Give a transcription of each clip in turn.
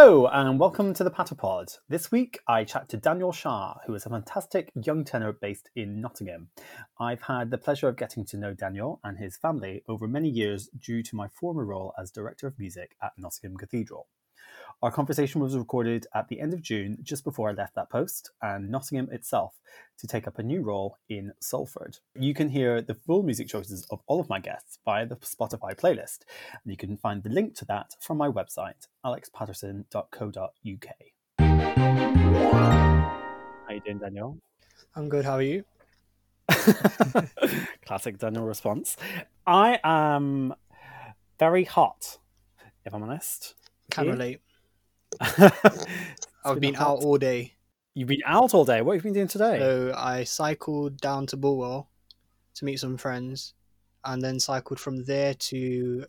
Hello and welcome to the Patterpod. This week I chat to Daniel Shah, who is a fantastic young tenor based in Nottingham. I've had the pleasure of getting to know Daniel and his family over many years due to my former role as Director of Music at Nottingham Cathedral. Our conversation was recorded at the end of June, just before I left that post, and Nottingham itself to take up a new role in Salford. You can hear the full music choices of all of my guests via the Spotify playlist, and you can find the link to that from my website, alexpatterson.co.uk. How are you doing, Daniel? I'm good. How are you? Classic Daniel response. I am very hot, if I'm honest. Can relate. It's I've been hot. out all day. You've been out all day. What have you been doing today? So I cycled down to Bulwell to meet some friends, and then cycled from there to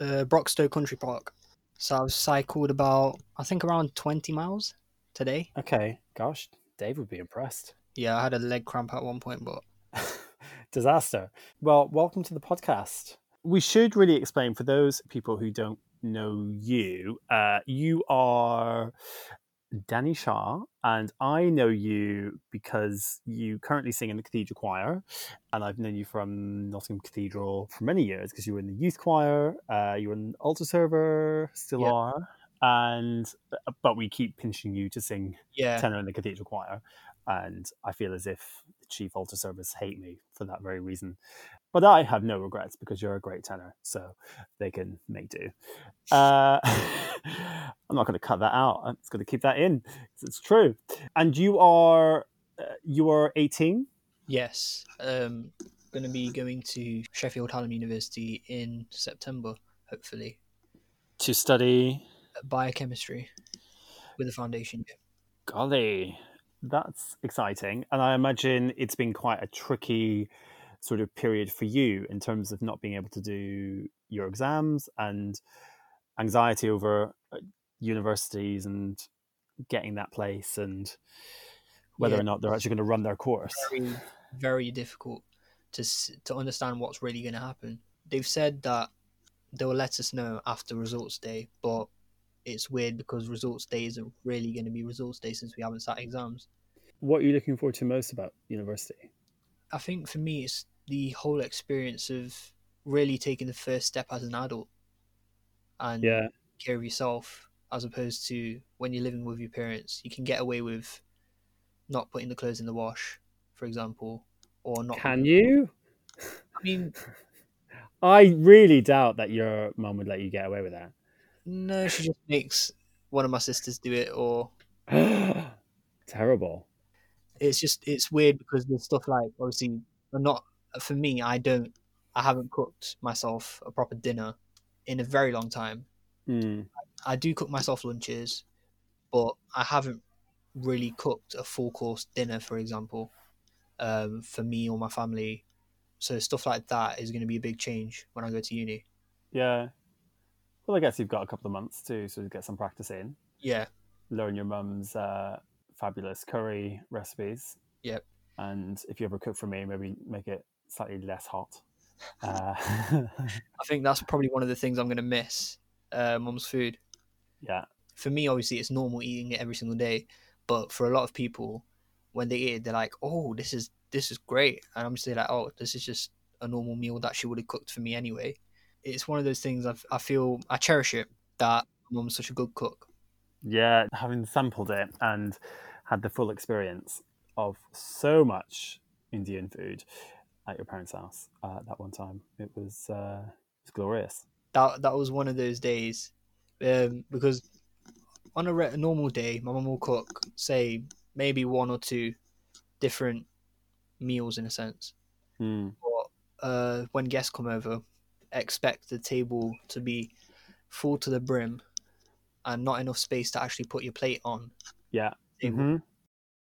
uh, Broxtowe Country Park. So I've cycled about, I think, around 20 miles today. okay, gosh, Dave would be impressed. Yeah, I had a leg cramp at one point, but Disaster. Well, welcome to the podcast. We should really explain for those people who don't know you. Uh, you are Danny Shah, and I know you because you currently sing in the Cathedral Choir, and I've known you from Nottingham Cathedral for many years because you were in the youth choir, uh, you were an altar server, still Yeah. are, and uh, but we keep pinching you to sing yeah, tenor in the cathedral choir, and I feel as if the chief altar servers hate me for that very reason. But I have no regrets because you're a great tenor, so they can make do. Uh, I'm not going to cut that out. I'm just going to keep that in it's true. And you are uh, you are 18. yes. Um, going to be going to Sheffield Hallam University in September, hopefully, to study. biochemistry with a foundation. Golly, that's exciting. And I imagine it's been quite a tricky sort of period for you in terms of not being able to do your exams and anxiety over uh, universities and getting that place and whether Yeah. or not they're actually going to run their course. very very difficult to to understand what's really going to happen. They've said that they will let us know after results day, but it's weird because results day isn't really going to be results day since we haven't sat exams. What are you looking forward to most about university? I think for me, it's the whole experience of really taking the first step as an adult and Yeah. care of yourself, as opposed to when you're living with your parents. You can get away with not putting the clothes in the wash, for example, or not. Can you? I mean, I really doubt that your mum would let you get away with that. No, she just makes one of my sisters do it, or Terrible. it's just it's weird because there's stuff like obviously I'm not for me. I don't, I haven't cooked myself a proper dinner in a very long time. Hmm. I do cook myself lunches, but I haven't really cooked a full course dinner, for example, um, for me or my family. So stuff like that is going to be a big change when I go to uni. Yeah. Well, I guess you've got a couple of months to sort of get some practice in, Yeah, learn your mum's uh, fabulous curry recipes. Yep. And if you ever cook for me, maybe make it slightly less hot. Uh, I think that's probably one of the things I'm going to miss. Uh, mum's food. yeah. for me, obviously, it's normal eating it every single day. But for a lot of people, when they eat it, they're like, "Oh, this is this is great," and I'm just like, "Oh, this is just a normal meal that she would have cooked for me anyway." It's one of those things I've, I feel I cherish it that mum's such a good cook. Yeah. Having sampled it and had the full experience of so much Indian food at your parents' house uh, that one time, it was, uh, it was glorious. That that was one of those days um, because on a, re- a normal day, my mum will cook, say maybe one or two different meals in a sense. Hmm. But uh, when guests come over, expect the table to be full to the brim and not enough space to actually put your plate on. Yeah. Mhm.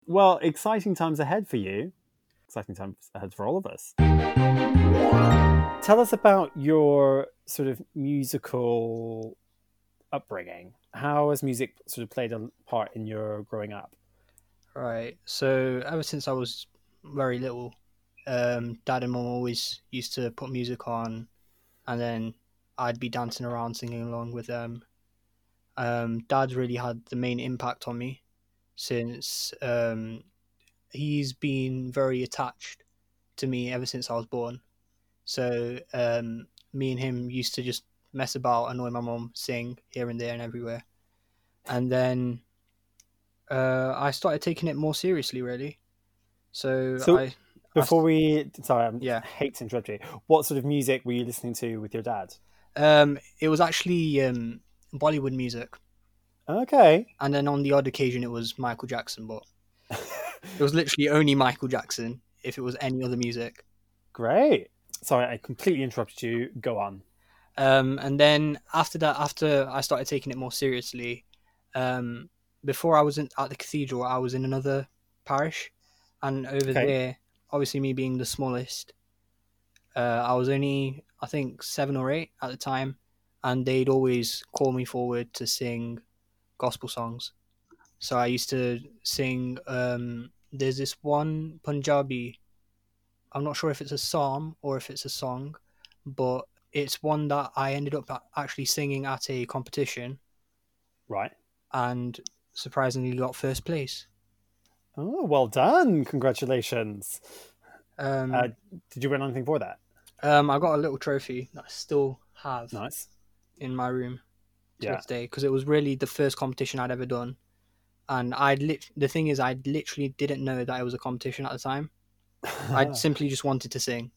Well, exciting times ahead for you. Exciting times ahead for all of us. Tell us about your sort of musical upbringing. How has music sort of played a part in your growing up? Right. So ever since I was very little, um, dad and mum always used to put music on, and then I'd be dancing around singing along with them. um, Dad really had the main impact on me since um, he's been very attached to me ever since I was born. So um, me and him used to just mess about, annoy my mom, sing here and there and everywhere. And then uh, I started taking it more seriously, really. So, So- I Before we, sorry, I Yeah. hate to interrupt you. What sort of music were you listening to with your dad? um, it was actually um, Bollywood music, Okay. and then on the odd occasion it was Michael Jackson, but it was literally only Michael Jackson. If it was any other music, Great. Sorry, I completely interrupted you. Go on. Um, and then after that, after I started taking it more seriously, um, before I was in, at the cathedral, I was in another parish, and over Okay. there, obviously me being the smallest, uh, I was only I think seven or eight at the time, and they'd always call me forward to sing gospel songs. So I used to sing. Um, there's this one Punjabi. I'm not sure if it's a psalm or if it's a song, but it's one that I ended up actually singing at a competition Right. and surprisingly got first place. Oh, well done. Congratulations. Um, Uh, Did you win anything for that? um, I got a little trophy that I still have Nice. in my room to Yeah. this day because it was really the first competition I'd ever done, and I lit- the thing is I literally didn't know that it was a competition at the time. I simply just wanted to sing,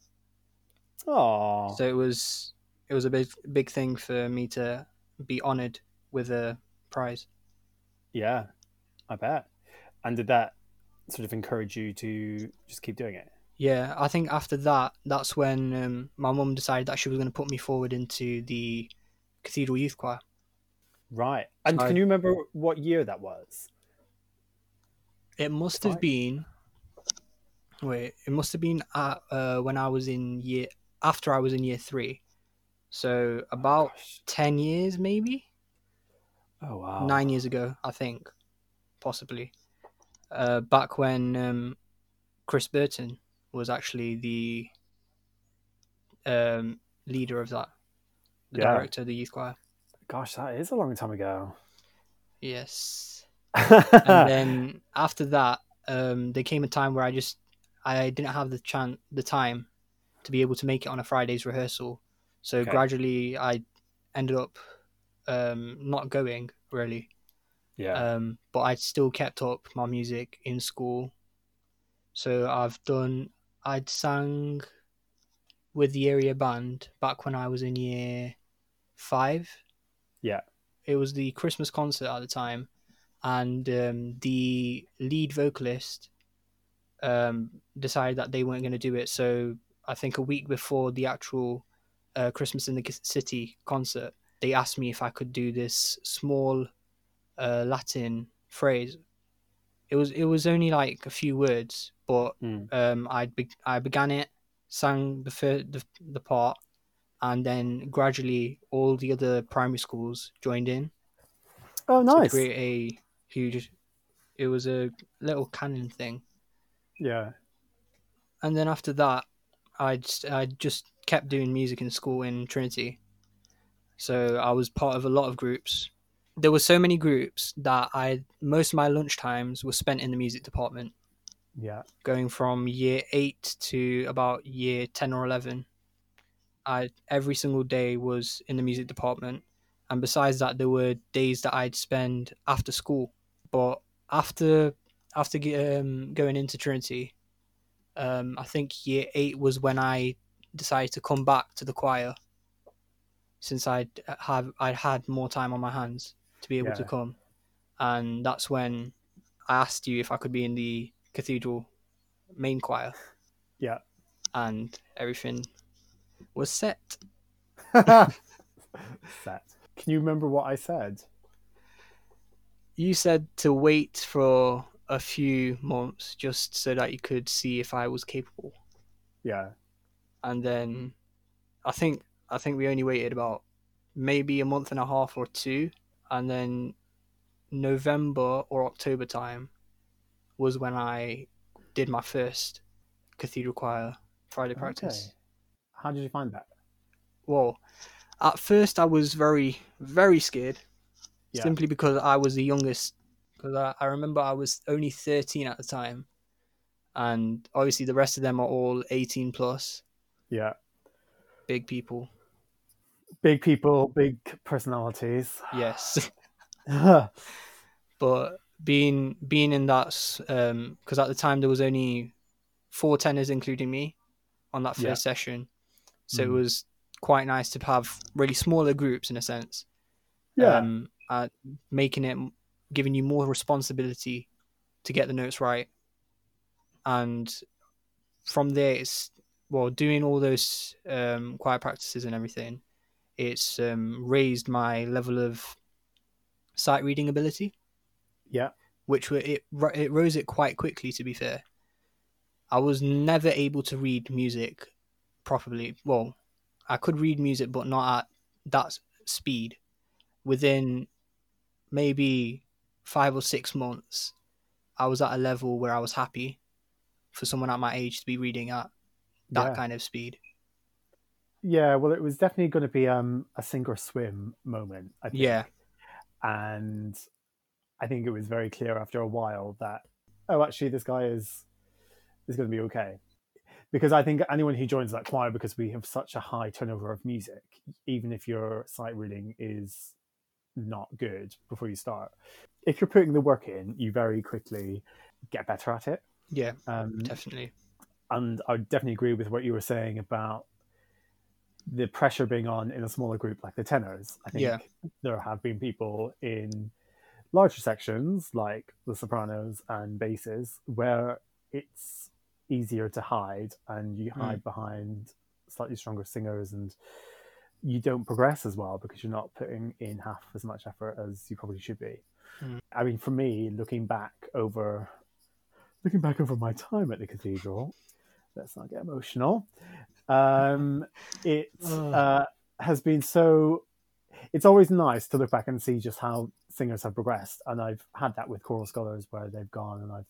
Oh, so it was it was a big big thing for me to be honoured with a prize. yeah, I bet. And did that sort of encourage you to just keep doing it? Yeah, I think after that, that's when um, my mum decided that she was going to put me forward into the Cathedral Youth Choir. Right. And So can you remember what year that was? It must have been. Wait, it must have been at, uh, when I was in year after I was in year three, so about Gosh. ten years, maybe Oh, wow. nine years ago, I think, possibly. Uh, back when um, Chris Burton was actually the um, leader of that, the Yeah. director of the youth choir. Gosh, that is a long time ago. Yes. and then after that, um, there came a time where I just I didn't have the chance, the time, to be able to make it on a Friday's rehearsal. So Okay. gradually, I ended up um, not going really. Yeah. Um, but I still kept up my music in school. So I've done. I'd sang with the area band back when I was in year five. Yeah. It was the Christmas concert at the time, and um, the lead vocalist um, decided that they weren't going to do it. So I think a week before the actual uh, Christmas in the City concert, they asked me if I could do this small uh, Latin phrase. It was it was only like a few words, but Mm. um, I be- I began it, sang the, fir- the the part, and then gradually all the other primary schools joined in Oh, to nice. create a huge. It was a little canon thing, Yeah. and then after that, I just I just kept doing music in school in Trinity. So I was part of a lot of groups. There were so many groups that I most of my lunch times were spent in the music department. Yeah. going from year eight to about year 10 or 11 i every single day was in the music department and besides that there were days that i'd spend after school but after after um, going into trinity um, i think year eight was when i decided to come back to the choir since i'd have i'd had more time on my hands to be able to come and that's when i asked you if i could be in the cathedral main choir Yeah. and everything was set. Set. Can you remember what I said? You said to wait for a few months just so that you could see if I was capable. Yeah. And then I think I think we only waited about maybe a month and a half or two and then November or October time was when I did my first cathedral choir Friday practice. Okay. How did you find that? well, at first I was very, very scared Yeah. simply because I was the youngest. Because I, I remember I was only 13 at the time, and obviously the rest of them are all 18 plus, Yeah. big people. Big people, big personalities. Yes, but being being in that because at the time there was only four tenors including me on that first Yeah. session, so it Mm. was quite nice to have really smaller groups in a sense. Yeah. um, uh, making it giving you more responsibility to get the notes right and from there it's well doing all those um, choir practices and everything it's um, raised my level of sight reading ability. Yeah. which were, it it rose it quite quickly to be fair. I was never able to read music properly. Well i could read music but not at that speed. Within maybe five or six months i was at a level where i was happy for someone at my age to be reading at that yeah. kind of speed Yeah, well, it was definitely going to be um, a sink or swim moment. I think. Yeah. and I think it was very clear after a while that oh, actually, this guy is is going to be okay. Because I think anyone who joins that choir, because we have such a high turnover of music, even if your sight reading is not good before you start, if you're putting the work in, you very quickly get better at it. yeah Um, definitely and I definitely agree with what you were saying about the pressure being on in a smaller group like the tenors. I think Yeah. there have been people in larger sections like the sopranos and basses where it's easier to hide and you hide behind slightly stronger singers and you don't progress as well because you're not putting in half as much effort as you probably should be. Mm. I mean, for me, looking back over looking back over my time at the cathedral, let's not get emotional. Um, it uh, has been so. It's always nice to look back and see just how singers have progressed, and I've had that with choral scholars where they've gone and I've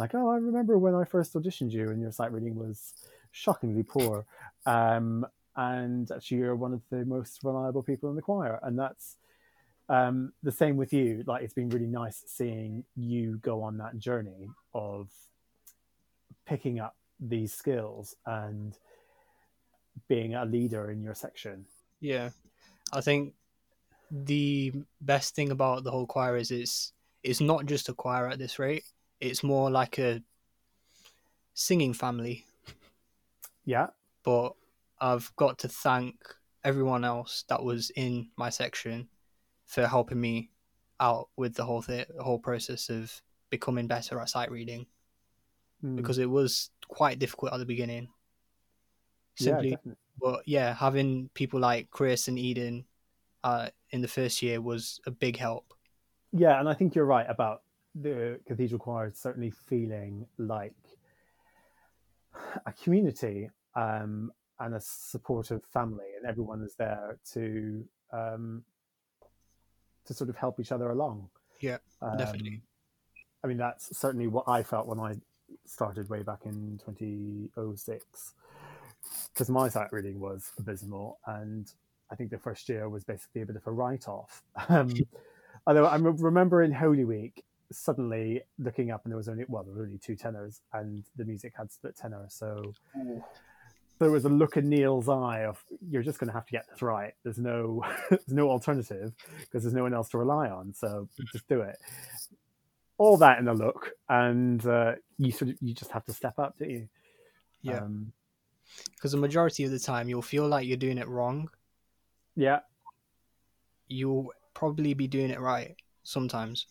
like, oh, I remember when I first auditioned you, and your sight reading was shockingly poor, um, and actually you're one of the most reliable people in the choir, and that's um, the same with you. Like, it's been really nice seeing you go on that journey of picking up these skills and being a leader in your section. Yeah, I think the best thing about the whole choir is it's it's not just a choir at this rate. It's more like a singing family. Yeah, But I've got to thank everyone else that was in my section for helping me out with the whole th- whole process of becoming better at sight reading Mm. because it was quite difficult at the beginning. Yeah, Simply definitely. but yeah, having people like Chris and Eden uh, in the first year was a big help. Yeah, and I think you're right about the cathedral choir certainly feeling like a community um, and a supportive family, and everyone is there to um, to sort of help each other along. Yeah, Um, definitely. I mean, that's certainly what I felt when I started way back in 2006, because my sight reading was abysmal, and I think the first year was basically a bit of a write-off. Um, although I rem- remember in Holy Week suddenly looking up and there was only well there were only two tenors and the music had split tenor so there was a look in neil's eye of you're just going to have to get this right. There's no there's no alternative because there's no one else to rely on so just do it. All that in a look and uh, you sort of you just have to step up don't you? Yeah, um, because the majority of the time you'll feel like you're doing it wrong. yeah You'll probably be doing it right sometimes.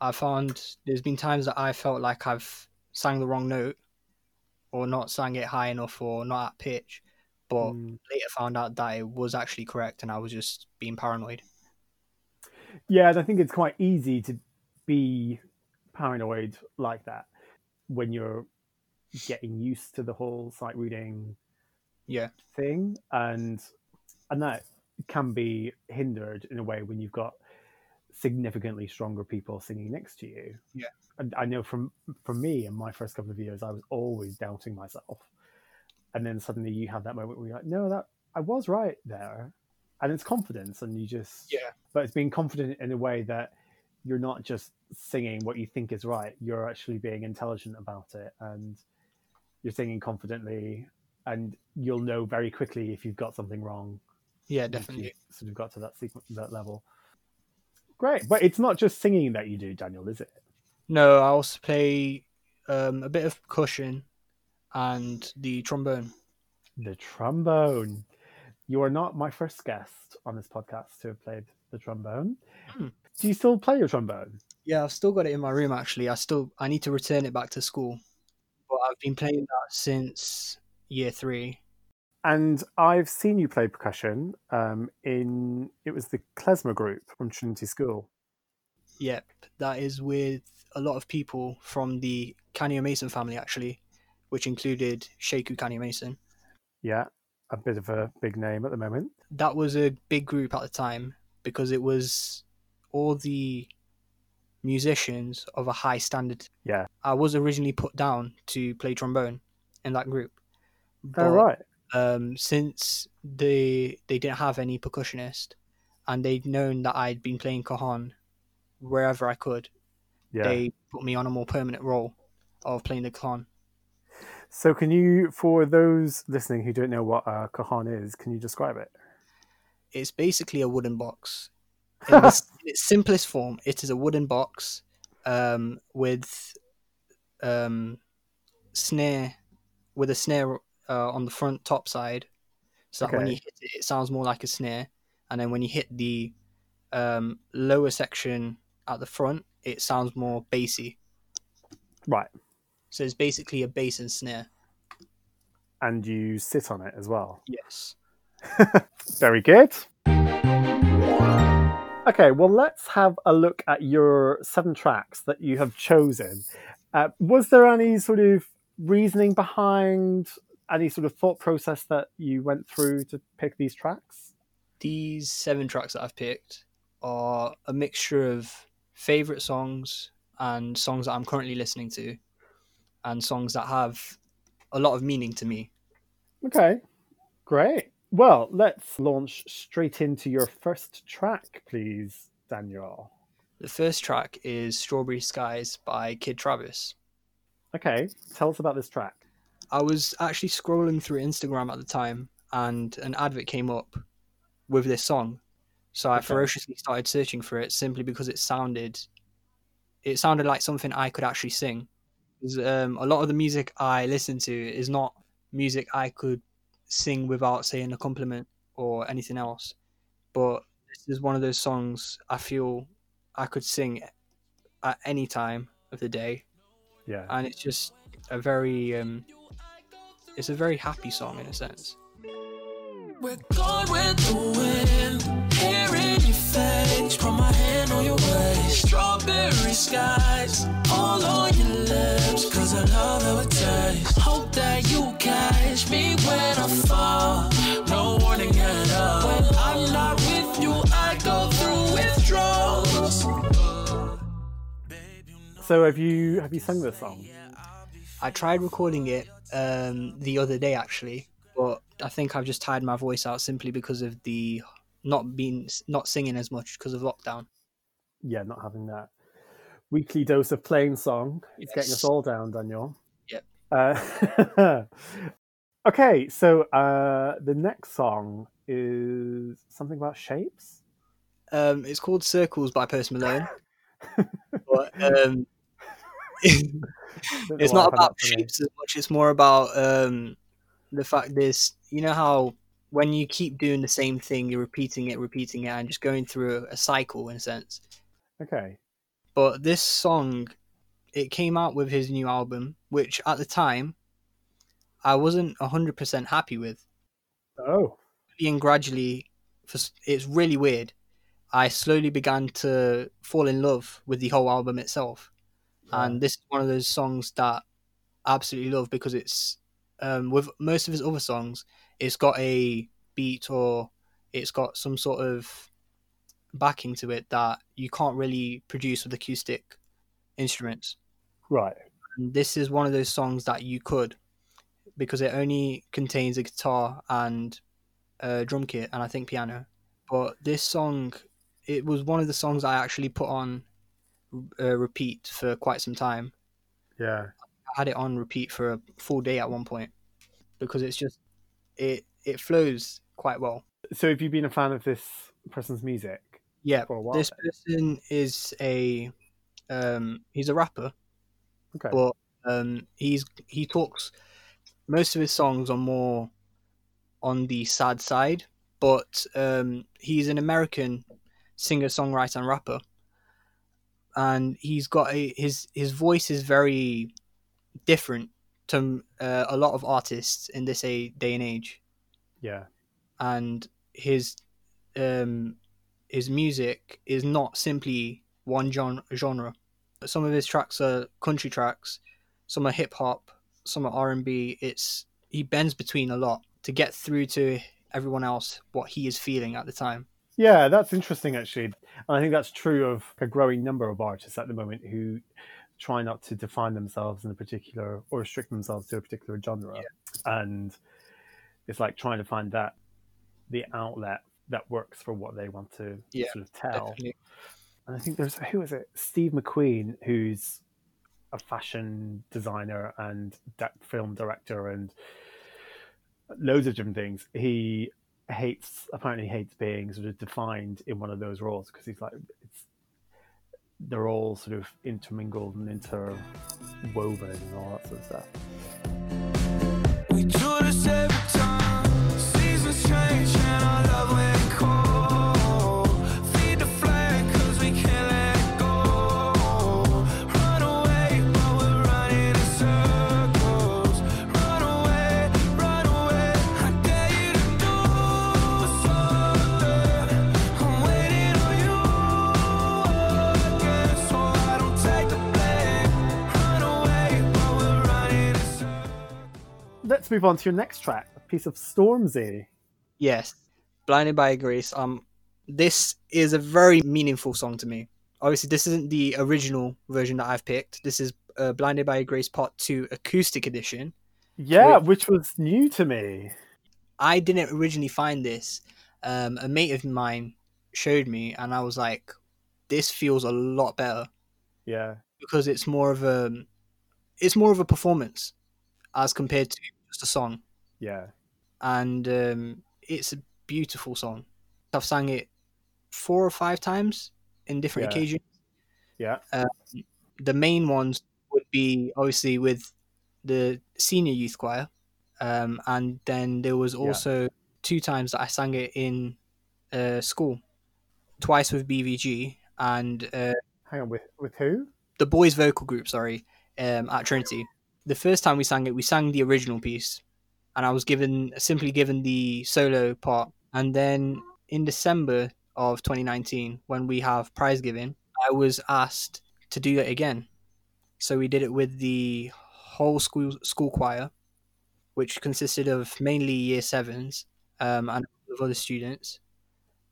I found there's been times that I felt like I've sang the wrong note or not sang it high enough or not at pitch, but Mm. later found out that it was actually correct and I was just being paranoid. Yeah, and I think it's quite easy to be paranoid like that when you're getting used to the whole sight reading Yeah. thing, and and that can be hindered in a way when you've got significantly stronger people singing next to you. Yeah. and I know from for me in my first couple of years, I was always doubting myself, and then suddenly you have that moment where you're like, no, that I was right there. and it's confidence, and you just Yeah. But it's being confident in a way that you're not just singing what you think is right. You're actually being intelligent about it, and you're singing confidently, and you'll know very quickly if you've got something wrong. Yeah, definitely. you've sort of got to that sequence, that level. Great, but it's not just singing that you do, Daniel, is it? No, I also play um, a bit of percussion and the trombone. The trombone. You are not my first guest on this podcast to have played the trombone. Hmm. Do you still play your trombone? Yeah, I've still got it in my room actually. I still I need to return it back to school. I've been playing that since year three. And I've seen you play percussion um, in it was the klezmer group from Trinity School. Yep, that is with a lot of people from the Kanneh-Mason family actually, which included Sheku Kanneh-Mason. Yeah, a bit of a big name at the moment. That was a big group at the time because it was all the musicians of a high standard. Yeah. I was originally put down to play trombone in that group. Oh right. um, since they they didn't have any percussionist and they'd known that I'd been playing cajon wherever I could, Yeah. they put me on a more permanent role of playing the cajon. So can you, for those listening who don't know what a cajon is, can you describe it? It's basically a wooden box. In, this, in its simplest form, it is a wooden box um, with um, snare with a snare uh, on the front top side, so that when you hit it, it sounds more like a snare, and then when you hit the um, lower section at the front, it sounds more bassy. Right. So it's basically a bass and snare. And you sit on it as well. Yes. Very good. Okay, well, let's have a look at your seven tracks that you have chosen. Uh, was there any sort of reasoning behind any sort of thought process that you went through to pick these tracks? These seven tracks that I've picked are a mixture of favorite songs and songs that I'm currently listening to, and songs that have a lot of meaning to me. Okay, great. Well, let's launch straight into your first track, please, Daniel. The first track is Strawberry Skies by Kid Travis. Okay, tell us about this track. I was actually scrolling through Instagram at the time, and an advert came up with this song. So I Okay. ferociously started searching for it simply because it sounded, it sounded like something I could actually sing. Um, a lot of the music I listen to is not music I could sing without saying a compliment or anything else. But this is one of those songs I feel I could sing at any time of the day Yeah. and it's just a very um it's a very happy song in a sense We're gone with the wind, hair in your face, put my hand on your waist. Strawberry skies, all on your lips, cause I love how it tastes. Hope that you catch me when I fall, no warning at all. When I'm not with you, I go through withdrawals. So have you have you sung this song? i tried recording it um the other day actually but i think i've just tired my voice out simply because of the not being not singing as much because of lockdown Yeah, not having that weekly dose of plain song. It's getting us all down, Daniel. Uh, okay, so uh, the next song is something about shapes. um it's called circles by post malone but um it's not about shapes as much. It's more about um, the fact this. You know how when you keep doing the same thing, you're repeating it, repeating it, and just going through a cycle in a sense. Okay. But this song, it came out with his new album, which at the time I wasn't hundred percent happy with. Oh. Being gradually, it's really weird. I slowly began to fall in love with the whole album itself. and this is one of those songs that I absolutely love because it's um, with most of his other songs, it's got a beat or it's got some sort of backing to it that you can't really produce with acoustic instruments. right. This is one of those songs that you could because it only contains a guitar and a drum kit and I think piano but this song, it was one of the songs I actually put on uh, repeat for quite some time. Yeah. I had it on repeat for a full day at one point because it's just it it flows quite well. So have you been a fan of this person's music? Yeah, For a while this person is a um he's a rapper, Okay. but um he's he talks most of his songs are more on the sad side, but um he's an American singer, songwriter, and rapper, and he's got a his his voice is very different to uh, a lot of artists in this a, day and age yeah. and his um his music is not simply one gen- genre. Some of his tracks are country tracks, some are hip hop, some are R and B. It's he bends between a lot to get through to everyone else what he is feeling at the time. Yeah, that's interesting actually. And I think that's true of a growing number of artists at the moment who try not to define themselves in a particular or restrict themselves to a particular genre. And it's like trying to find that the outlet that works for what they want to Yeah, sort of tell. Definitely. And I think there's who is it? Steve McQueen, who's a fashion designer and film director and loads of different things. He hates apparently hates being sort of defined in one of those roles because he's like it's they're all sort of intermingled and interwoven and all that sort of stuff. Let's move on to your next track, a piece of Stormzy. Yes, "Blinded by Grace." Um, this is a very meaningful song to me. Obviously, this isn't the original version that I've picked. This is uh, "Blinded by Grace" Part Two acoustic edition. Yeah, Wait. which was new to me. I didn't originally find this. Um, a mate of mine showed me, and I was like, "This feels a lot better Yeah, because it's more of a, it's more of a performance as compared to just a song." yeah, and um, it's a beautiful song. I've sang it four or five times in different Yeah. occasions. yeah, The main ones would be obviously with the senior youth choir, um, and then there was also two times that I sang it in uh, school, twice with BVG and uh, Hang on, with with who? the boys' vocal group. Sorry, um, at Trinity. The first time we sang it, we sang the original piece, and I was given simply given the solo part. And then in December of 2019, when we have prize giving, I was asked to do it again. So we did it with the whole school school choir, which consisted of mainly year sevens um, and a couple of other students.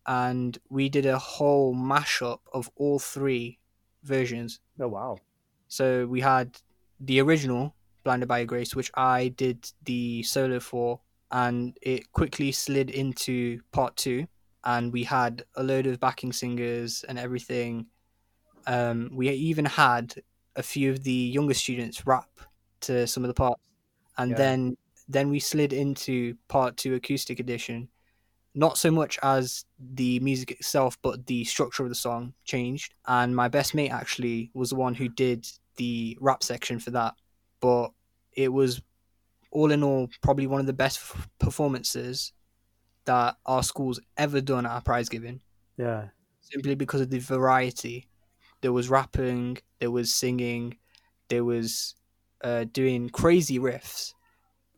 And we did a whole mashup of all three versions. Oh wow, So we had the original Blinded by Your Grace, which I did the solo for, and it quickly slid into part two. And we had a load of backing singers and everything. Um, we even had a few of the younger students rap to some of the parts, and Yeah. then then we slid into part two acoustic edition. Not so much as the music itself, but the structure of the song changed. And my best mate actually was the one who did the rap section for that. But it was all in all probably one of the best f- performances that our school's ever done at a prize giving yeah, simply because of the variety. There was rapping, there was singing, there was uh, doing crazy riffs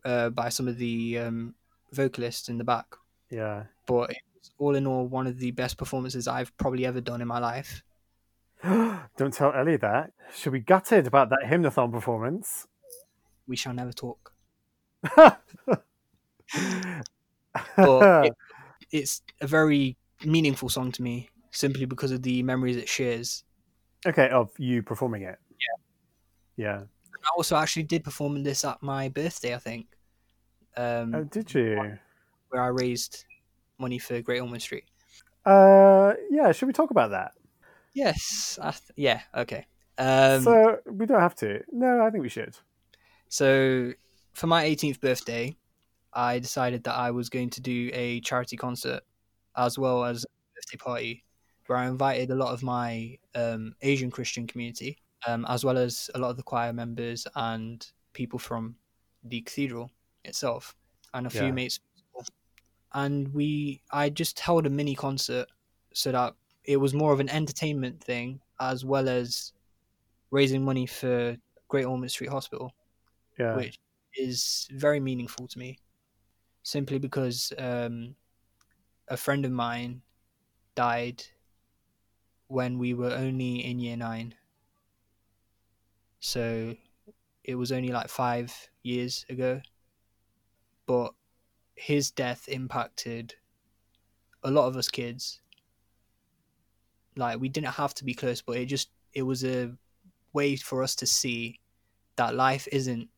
uh, by some of the um, vocalists in the back. yeah. But it was all in all one of the best performances I've probably ever done in my life. Don't tell Ellie that. She'll be gutted about that hymnathon performance. We shall never talk. But it, it's a very meaningful song to me simply because of the memories it shares. okay, of you performing it. Yeah. Yeah. I also actually did perform this at my birthday, I think. Um, Oh, did you? where I raised money for Great Ormond Street. Uh, yeah, should we talk about that? Yes. I th- yeah. Okay. Um, so we don't have to. No, I think we should. So, for my 18th birthday, I decided that I was going to do a charity concert as well as a birthday party where I invited a lot of my um, Asian Christian community, um, as well as a lot of the choir members and people from the cathedral itself, and a few Yeah. mates. And we, I just held a mini concert so that it was more of an entertainment thing as well as raising money for Great Ormond Street Hospital Yeah. which is very meaningful to me simply because um, a friend of mine died when we were only in year nine. So it was only like five years ago. But his death impacted a lot of us kids. Like we didn't have to be close, but it just it was a way for us to see that life isn't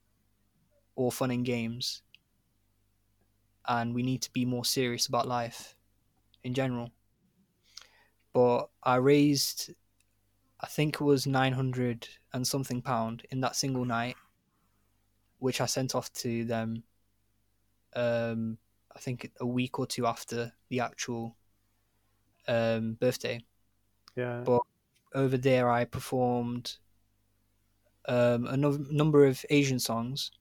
all fun and games. And we need to be more serious about life in general. But i raised i think it was 900 and something pound in that single night which i sent off to them um i think a week or two after the actual um birthday. Yeah. but over there I performed um, a no- number of Asian songs,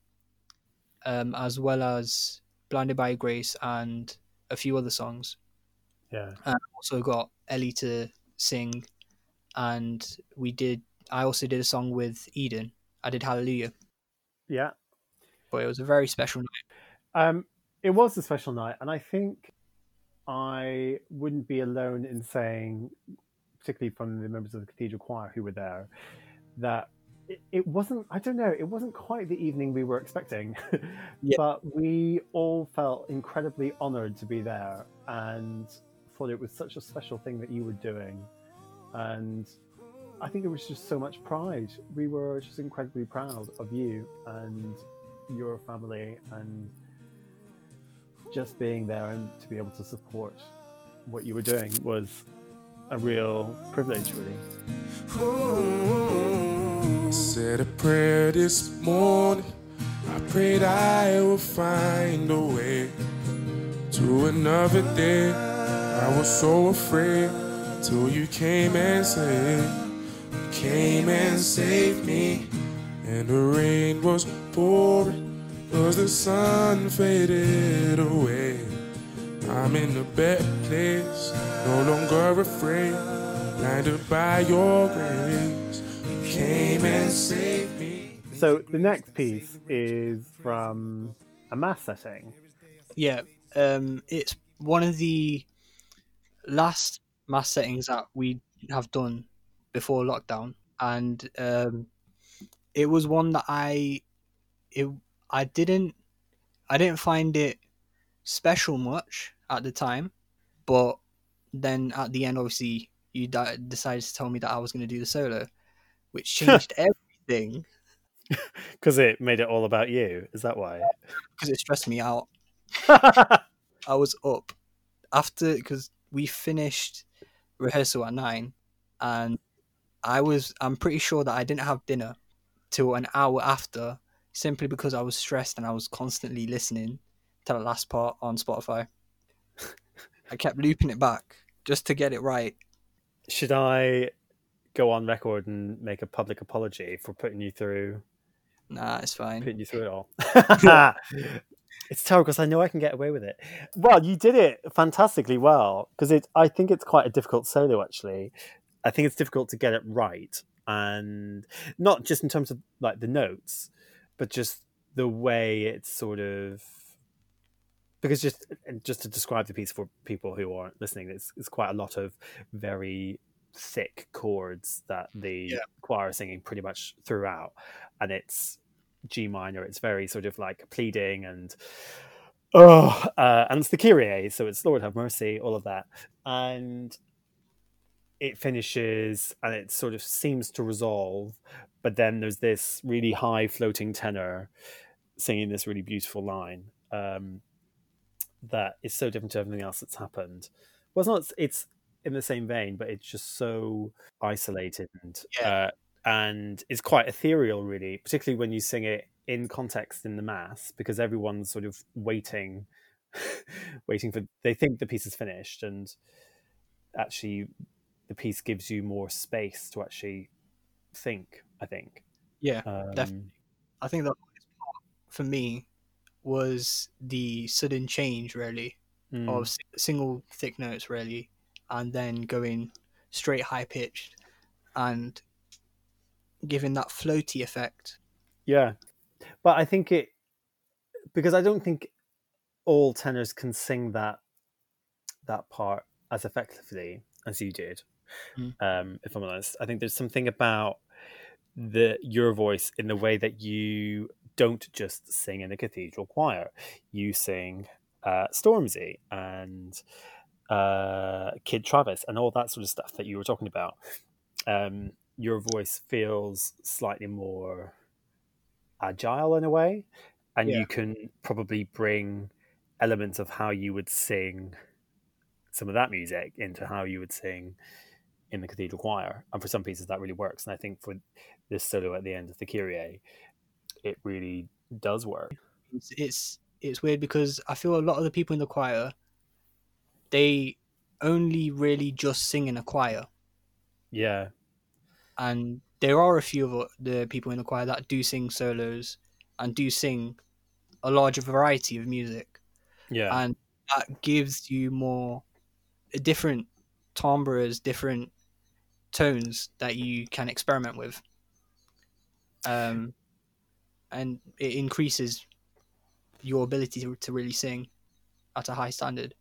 um, as well as "Blinded by Grace" and a few other songs. Yeah. And I also got Ellie to sing, and we did. I also did a song with Eden. I did Hallelujah, Yeah. but it was a very special night. Um, it was a special night, and I think I wouldn't be alone in saying, particularly from the members of the cathedral choir who were there, that it, it wasn't. I don't know. It wasn't quite the evening we were expecting, Yeah. but we all felt incredibly honoured to be there, and thought it was such a special thing that you were doing, and. I think there was just so much pride. We were just incredibly proud of you and your family and just being there and to be able to support what you were doing was a real privilege, really. I said a prayer this morning. I prayed I would find a way to another day. I was so afraid till you came and saved, you came and saved me. And the rain was pouring, cause the sun faded away. I'm in a better place, no longer afraid. Blinded by your grace, came and saved me. So the next piece is from a mass setting. Yeah, um, it's one of the last mass settings that we have done before lockdown, and um, it was one that I, it I didn't, I didn't find it special much at the time, but then at the end, obviously, you di- decided to tell me that I was going to do the solo, which changed everything Because it made it all about you. Is that why? because it stressed me out. I was up after because we finished rehearsal at nine, and I was I'm pretty sure that I didn't have dinner till an hour after, simply because I was stressed and I was constantly listening to the last part on Spotify. I kept looping it back just to get it right. Should I go on record and make a public apology for putting you through Nah, it's fine. putting you through it all? it's terrible because I know I can get away with it. Well, you did it fantastically well because it. I think it's quite a difficult solo actually. I think it's difficult to get it right, and not just in terms of like the notes, but just the way it's sort of because just just to describe the piece for people who aren't listening, it's, it's quite a lot of very thick chords that the Yeah. choir are singing pretty much throughout, and it's G minor. It's very sort of like pleading and oh, uh, and it's the Kyrie, so it's Lord have mercy, all of that, and it finishes and it sort of seems to resolve, but then there's this really high floating tenor singing this really beautiful line um, that is so different to everything else that's happened. Well, it's not. It's in the same vein, but it's just so isolated and Yeah. uh, and it's quite ethereal, really, particularly when you sing it in context in the mass, because everyone's sort of waiting, waiting for. They think the piece is finished, and actually, the piece gives you more space to actually think. I think. Yeah, Um, definitely. I think the hardest part for me was the sudden change, really, mm, of single thick notes, really, and then going straight high pitched and giving that floaty effect. Yeah, but I think it because I don't think all tenors can sing that that part as effectively as you did. Mm. Um, if I'm honest, I think there's something about the your voice in the way that you don't just sing in a cathedral choir. You sing uh, Stormzy and uh, Kid Travis and all that sort of stuff that you were talking about. Um, your voice feels slightly more agile in a way, and Yeah. you can probably bring elements of how you would sing some of that music into how you would sing in the cathedral choir. And for some pieces, that really works. And I think for this solo at the end of the Kyrie, it really does work. It's, it's it's weird because I feel a lot of the people in the choir, they only really just sing in a choir, Yeah, and there are a few of the people in the choir that do sing solos and do sing a larger variety of music. yeah, and that gives you more different timbres, different tones that you can experiment with. Um, and it increases your ability to, to really sing at a high standard.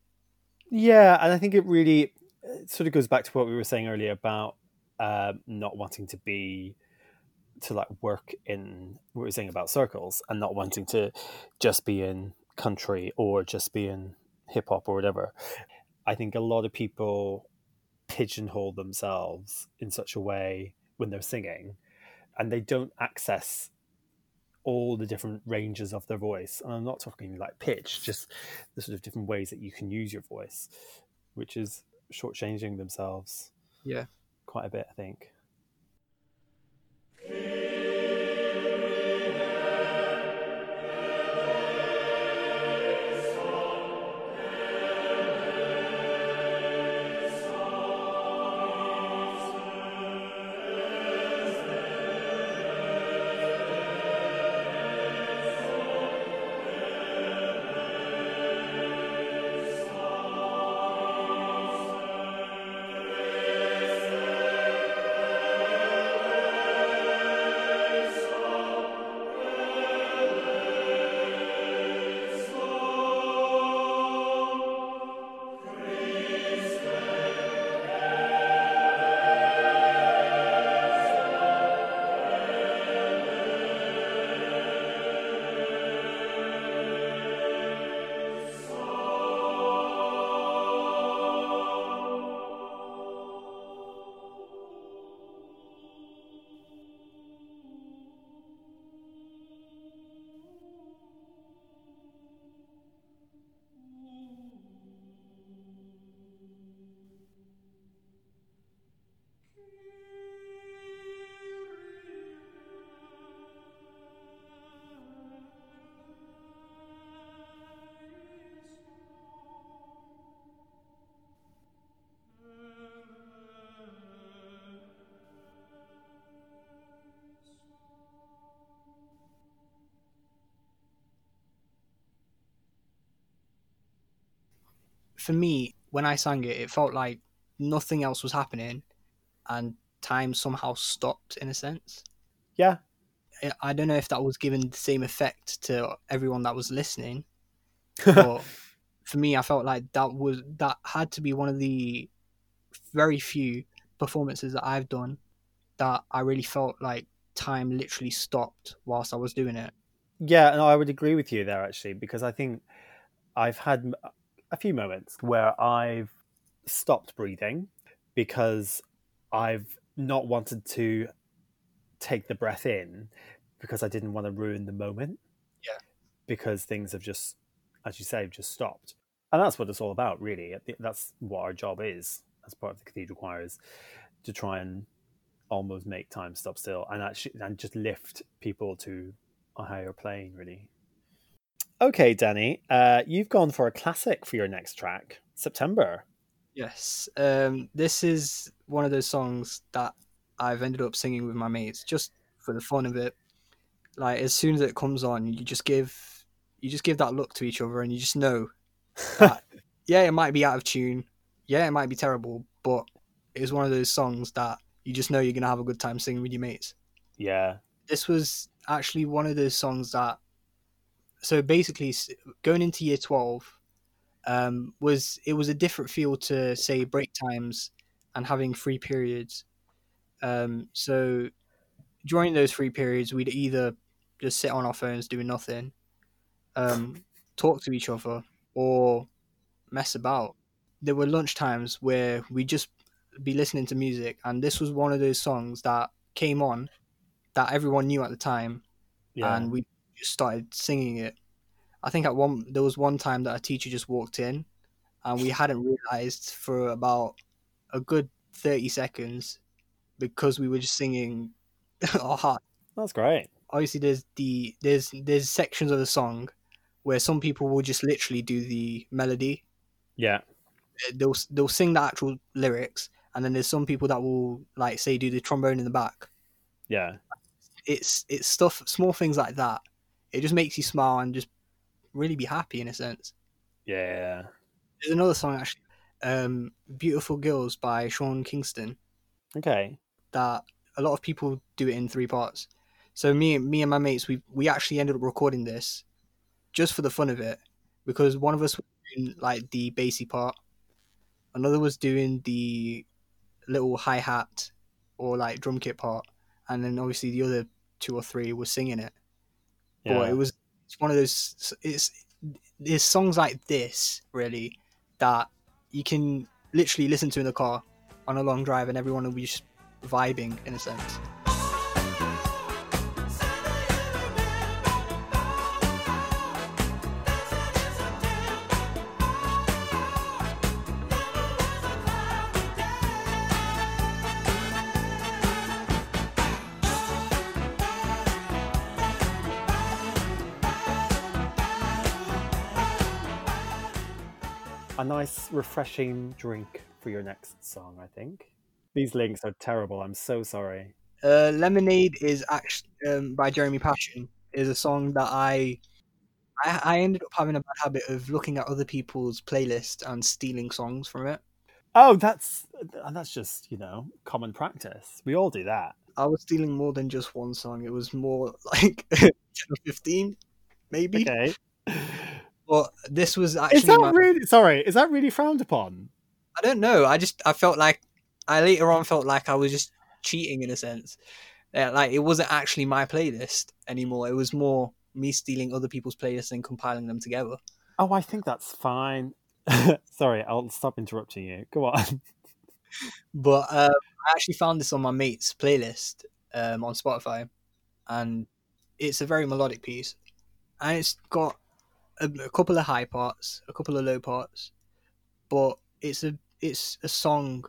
Yeah. And I think it really it sort of goes back to what we were saying earlier about um, not wanting to be to like work in what we were saying about circles and not wanting to just be in country or just be in hip hop or whatever. I think a lot of people pigeonhole themselves in such a way when they're singing and they don't access all the different ranges of their voice. And I'm not talking like pitch, just the sort of different ways that you can use your voice, which is shortchanging themselves Yeah. quite a bit, I think. For me, when I sang it, it felt like nothing else was happening and time somehow stopped in a sense. Yeah, I- don't know if that was given the same effect to everyone that was listening, but for me, I felt like that was that had to be one of the very few performances that I've done that I really felt like time literally stopped whilst I was doing it. Yeah, and I would agree with you there actually, because I think I've had a few moments where I've stopped breathing because I've not wanted to take the breath in because I didn't want to ruin the moment. Yeah. Because things have just, as you say, just stopped. And that's what it's all about, really. That's what our job is as part of the cathedral choirs to try and almost make time stop still and actually and just lift people to a higher plane really okay danny uh, you've gone for a classic for your next track september Yes. Um, this is one of those songs that I've ended up singing with my mates just for the fun of it. Like as soon as it comes on, you just give you just give that look to each other, and you just know that yeah, it might be out of tune, yeah, it might be terrible, but it's one of those songs that you just know you're gonna have a good time singing with your mates. yeah This was actually one of those songs that. So basically, going into year twelve, um, was it was a different feel to say break times and having free periods. Um, so during those free periods, we'd either just sit on our phones doing nothing, um, talk to each other, or mess about. There were lunch times where we just be listening to music, and this was one of those songs that came on that everyone knew at the time, yeah and we just started singing it. I think at one there was one time that a teacher just walked in, and we hadn't realized for about a good thirty seconds because we were just singing our heart. that's great Obviously, there's the there's there's sections of the song where some people will just literally do the melody. yeah They'll they'll sing the actual lyrics, and then there's some people that will like say do the trombone in the back. yeah It's it's stuff small things like that. It just makes you smile and just really be happy in a sense. yeah There's another song actually, um, "Beautiful Girls" by Sean Kingston. okay That a lot of people do it in three parts. So me, me and my mates, we we actually ended up recording this just for the fun of it, because one of us was doing like the bassy part, another was doing the little hi hat or like drum kit part, and then obviously the other two or three were singing it. Yeah But it was it's one of those it's there's songs like this really that you can literally listen to in the car on a long drive and everyone will be just vibing in a sense. Nice refreshing drink for your next song i think these links are terrible i'm so sorry Uh, Lemonade is actually um, by Jeremy Passion is a song that I, I I ended up having a bad habit of looking at other people's playlist and stealing songs from it. oh that's that's just you know common practice we all do that I was stealing more than just one song. It was more like fifteen, maybe. okay But this was actually is that my- really sorry is that really frowned upon I don't know. I just I felt like I later on felt like I was just cheating in a sense. Uh, like it wasn't actually my playlist anymore. It was more me stealing other people's playlists and compiling them together. oh i think that's fine sorry i'll stop interrupting you go on But uh, I actually found this on my mate's playlist um, on Spotify, and it's a very melodic piece, and it's got a, a couple of high parts, a couple of low parts, but it's a it's a song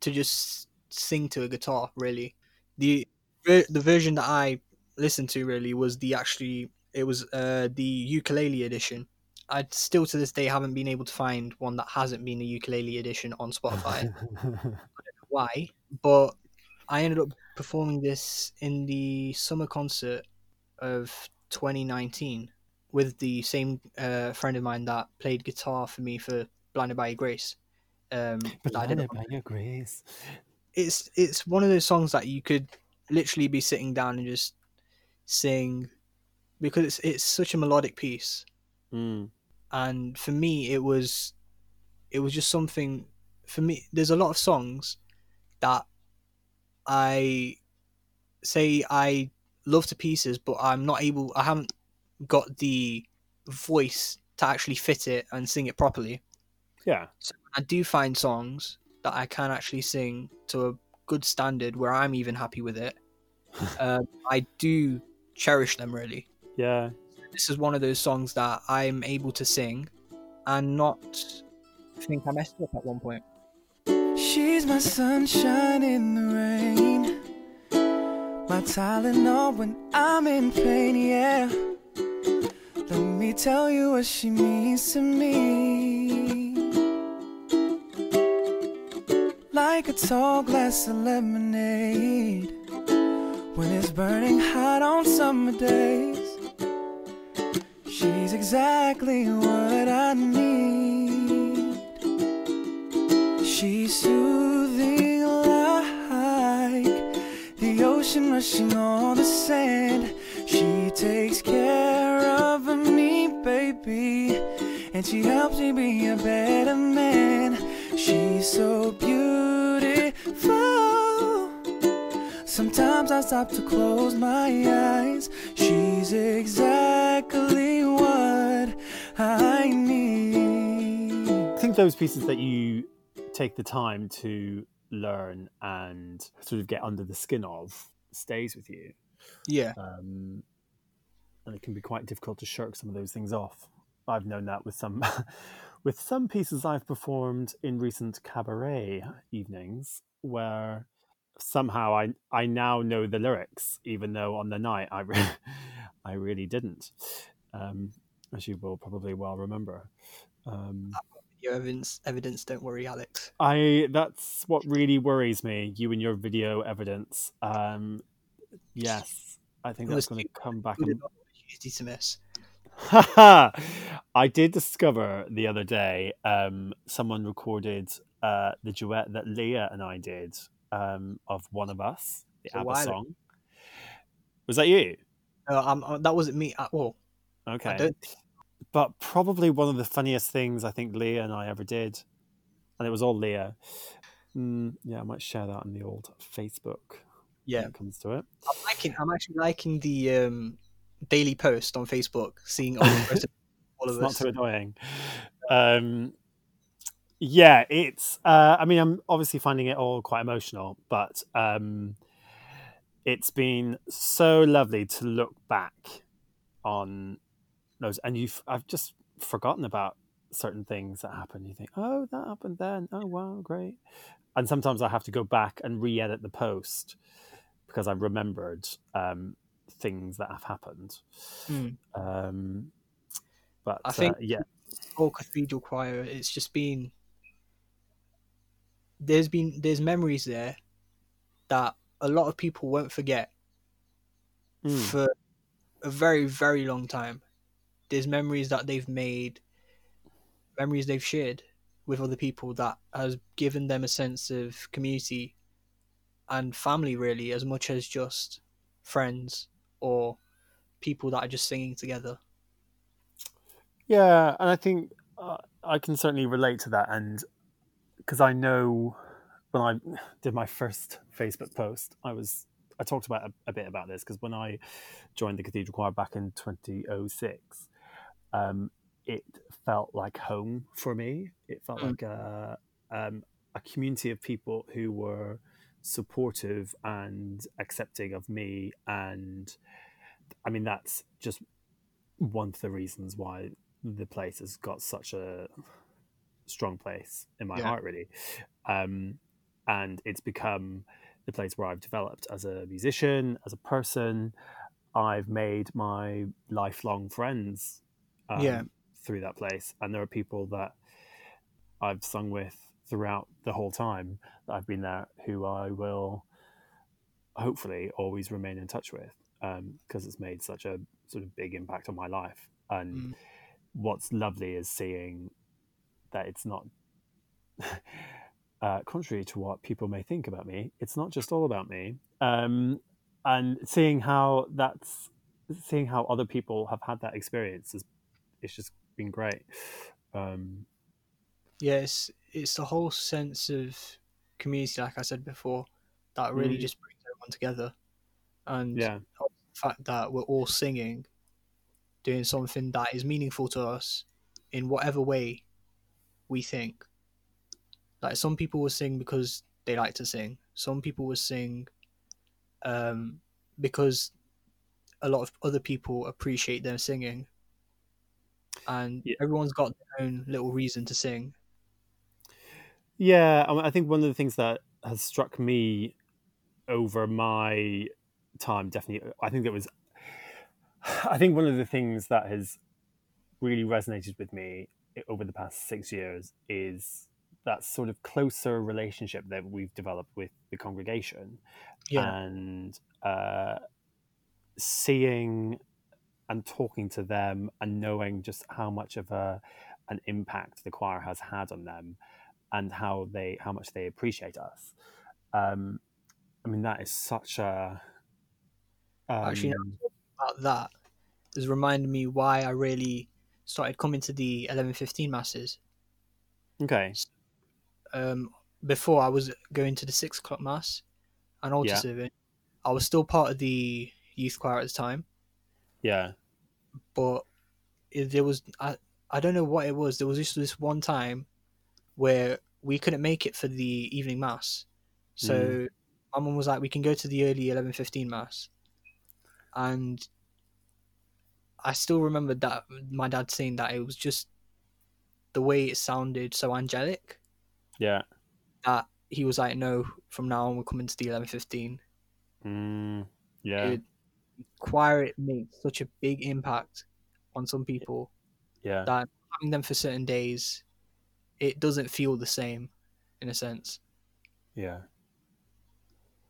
to just sing to a guitar. Really, the the version that I listened to really was the actually it was uh, the ukulele edition. I still to this day haven't been able to find one that hasn't been a ukulele edition on Spotify why, but I ended up performing this in the summer concert of 2019 with the same uh, friend of mine that played guitar for me for Blinded by Your Grace. Um, that I Blinded by your grace it's it's one of those songs that you could literally be sitting down and just sing because it's it's such a melodic piece Mm. and for me it was it was just something for me there's a lot of songs that i say i love to pieces but i'm not able i haven't got the voice to actually fit it and sing it properly yeah i do find songs that i can actually sing to a good standard where i'm even happy with it um, i do cherish them really yeah this is one of those songs that I'm able to sing and not think I messed up at one point. She's my sunshine in the rain. My Tylenol when I'm in pain, yeah. Let me tell you what she means to me. Like a tall glass of lemonade when it's burning hot on summer days. She's exactly what I need. She's soothing like the ocean rushing on the sand. And she helps me be a better man. She's so beautiful. Sometimes I stop to close my eyes. She's exactly what I need. I think those pieces that you take the time to learn and sort of get under the skin of stays with you. Yeah. Um, and it can be quite difficult to shirk some of those things off. I've known that with some with some pieces I've performed in recent cabaret evenings where somehow I I now know the lyrics even though on the night I re- I really didn't. Um, as you will probably well remember. Um, Your evidence, evidence. Don't worry, Alex. I that's what really worries me. You and your video evidence. Um, yes, I think that's going to come back. And... easy to miss. I did discover the other day. Um, someone recorded uh, the duet that Leah and I did um, of "One of Us," the ABBA song. Was that you? Uh, um, that wasn't me at all. Okay. don't- But probably one of the funniest things I think Leah and I ever did, and it was all Leah. Mm, yeah, I might share that on the old Facebook. Yeah. when it comes to it. I'm liking. I'm actually liking the um, daily post on Facebook, seeing all the rest of all it's of not too annoying. Um, yeah, it's. Uh, I mean, I'm obviously finding it all quite emotional, but um, it's been so lovely to look back on those, and you've. I've just forgotten about certain things that happened. You think, oh, that happened then. Oh, wow, great. And sometimes I have to go back and re-edit the post because I remembered um, things that have happened. Mm. Um, but I think- uh, yeah, whole cathedral choir it's just been there's been there's memories there that a lot of people won't forget Mm. for a very very long time there's memories that they've made memories they've shared with other people that has given them a sense of community and family really as much as just friends or people that are just singing together Yeah, and I think uh, I can certainly relate to that, and because I know when I did my first Facebook post, I was I talked about a, a bit about this because when I joined the Cathedral Choir back in 2006, um, it felt like home for me. It felt Mm. like a um, a community of people who were supportive and accepting of me, and I mean that's just one of the reasons why the place has got such a strong place in my Yeah. heart really um, and it's become the place where i've developed as a musician as a person i've made my lifelong friends um, Yeah. through that place and there are people that i've sung with throughout the whole time that i've been there who i will hopefully always remain in touch with because it's made such a sort of big impact on my life. And Mm. what's lovely is seeing that it's not uh, contrary to what people may think about me it's not just all about me. Um, and seeing how that's seeing how other people have had that experience is it's just been great. Um, Yes, it's the whole sense of community, like I said before, that really Mm. just brings everyone together. And yeah the fact that we're all singing, doing something that is meaningful to us in whatever way we think. Like some people will sing because they like to sing. Some people will sing um, because a lot of other people appreciate them singing. And Yeah. everyone's got their own little reason to sing. Yeah, I, mean, I think one of the things that has struck me over my time, definitely, I think it was, I think one of the things that has really resonated with me over the past six years is that sort of closer relationship that we've developed with the congregation Yeah. and uh, seeing and talking to them and knowing just how much of a an impact the choir has had on them and how they how much they appreciate us um i mean that is such a um, Actually, about that has reminded me why I really started coming to the eleven fifteen masses. okay Um, before I was going to the six o'clock mass and altar Yeah. serving. I was still part of the youth choir at the time, yeah but there was I I don't know what it was. There was just this one time where we couldn't make it for the evening mass, so Mm. my mum was like, "We can go to the early eleven fifteen mass," and I still remember that my dad saying that it was just the way it sounded so angelic yeah. that he was like, "No, from now on we're coming to the eleven fifteen. mm, yeah. It, choir it makes such a big impact on some people yeah. that having them for certain days, it doesn't feel the same, in a sense. yeah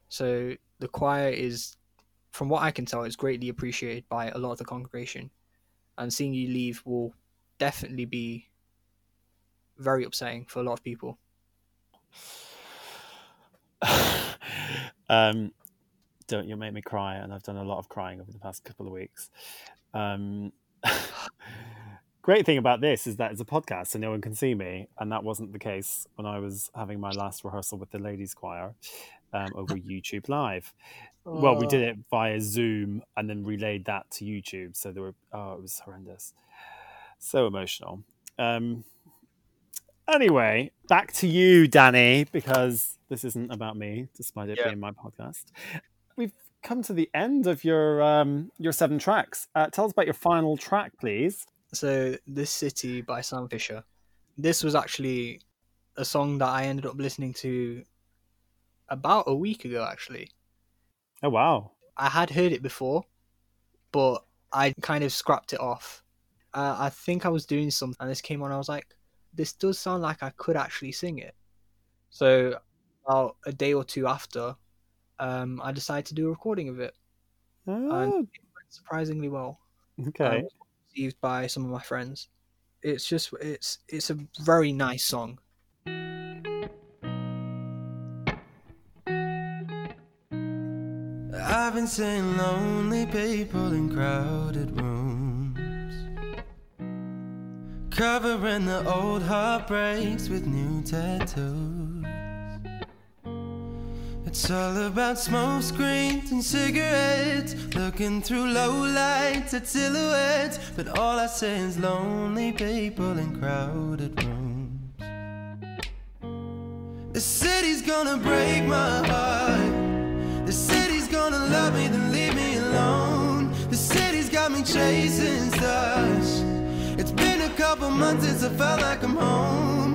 So the choir is, from what I can tell, is greatly appreciated by a lot of the congregation, and seeing you leave will definitely be very upsetting for a lot of people. um, don't you make me cry, and I've done a lot of crying over the past couple of weeks. Um, great thing about this is that it's a podcast, so no one can see me, and that wasn't the case when I was having my last rehearsal with the ladies' choir um, over YouTube Live. Well, we did it via Zoom and then relayed that to YouTube, so there were oh, it was horrendous, so emotional. Um, anyway, back to you, Danny, because this isn't about me, despite it Yeah. being my podcast. We've come to the end of your um, your seven tracks. Uh, tell us about your final track, please. So, This City by Sam Fischer. This was actually a song that I ended up listening to about a week ago, actually. Oh wow! I had heard it before, but I kind of scrapped it off. Uh, I think I was doing something, and this came on. I was like, "This does sound like I could actually sing it." So, about a day or two after, um, I decided to do a recording of it. Oh, Surprisingly well, okay. um, received by some of my friends. It's just it's it's a very nice song. I've been seeing lonely people in crowded rooms, covering the old heartbreaks with new tattoos. It's all about smoke screens and cigarettes, looking through low lights at silhouettes. But all I see is lonely people in crowded rooms. The city's gonna break my heart. The city's gonna love me, then leave me alone. The city's got me chasing stars. It's been a couple months since I felt like I'm home.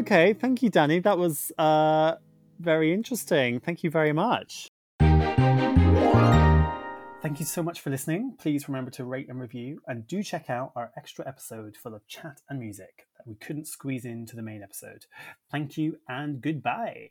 Okay, thank you, Danny. That was uh, very interesting. Thank you very much. Thank you so much for listening. Please remember to rate and review, and do check out our extra episode full of chat and music that we couldn't squeeze into the main episode. Thank you and goodbye.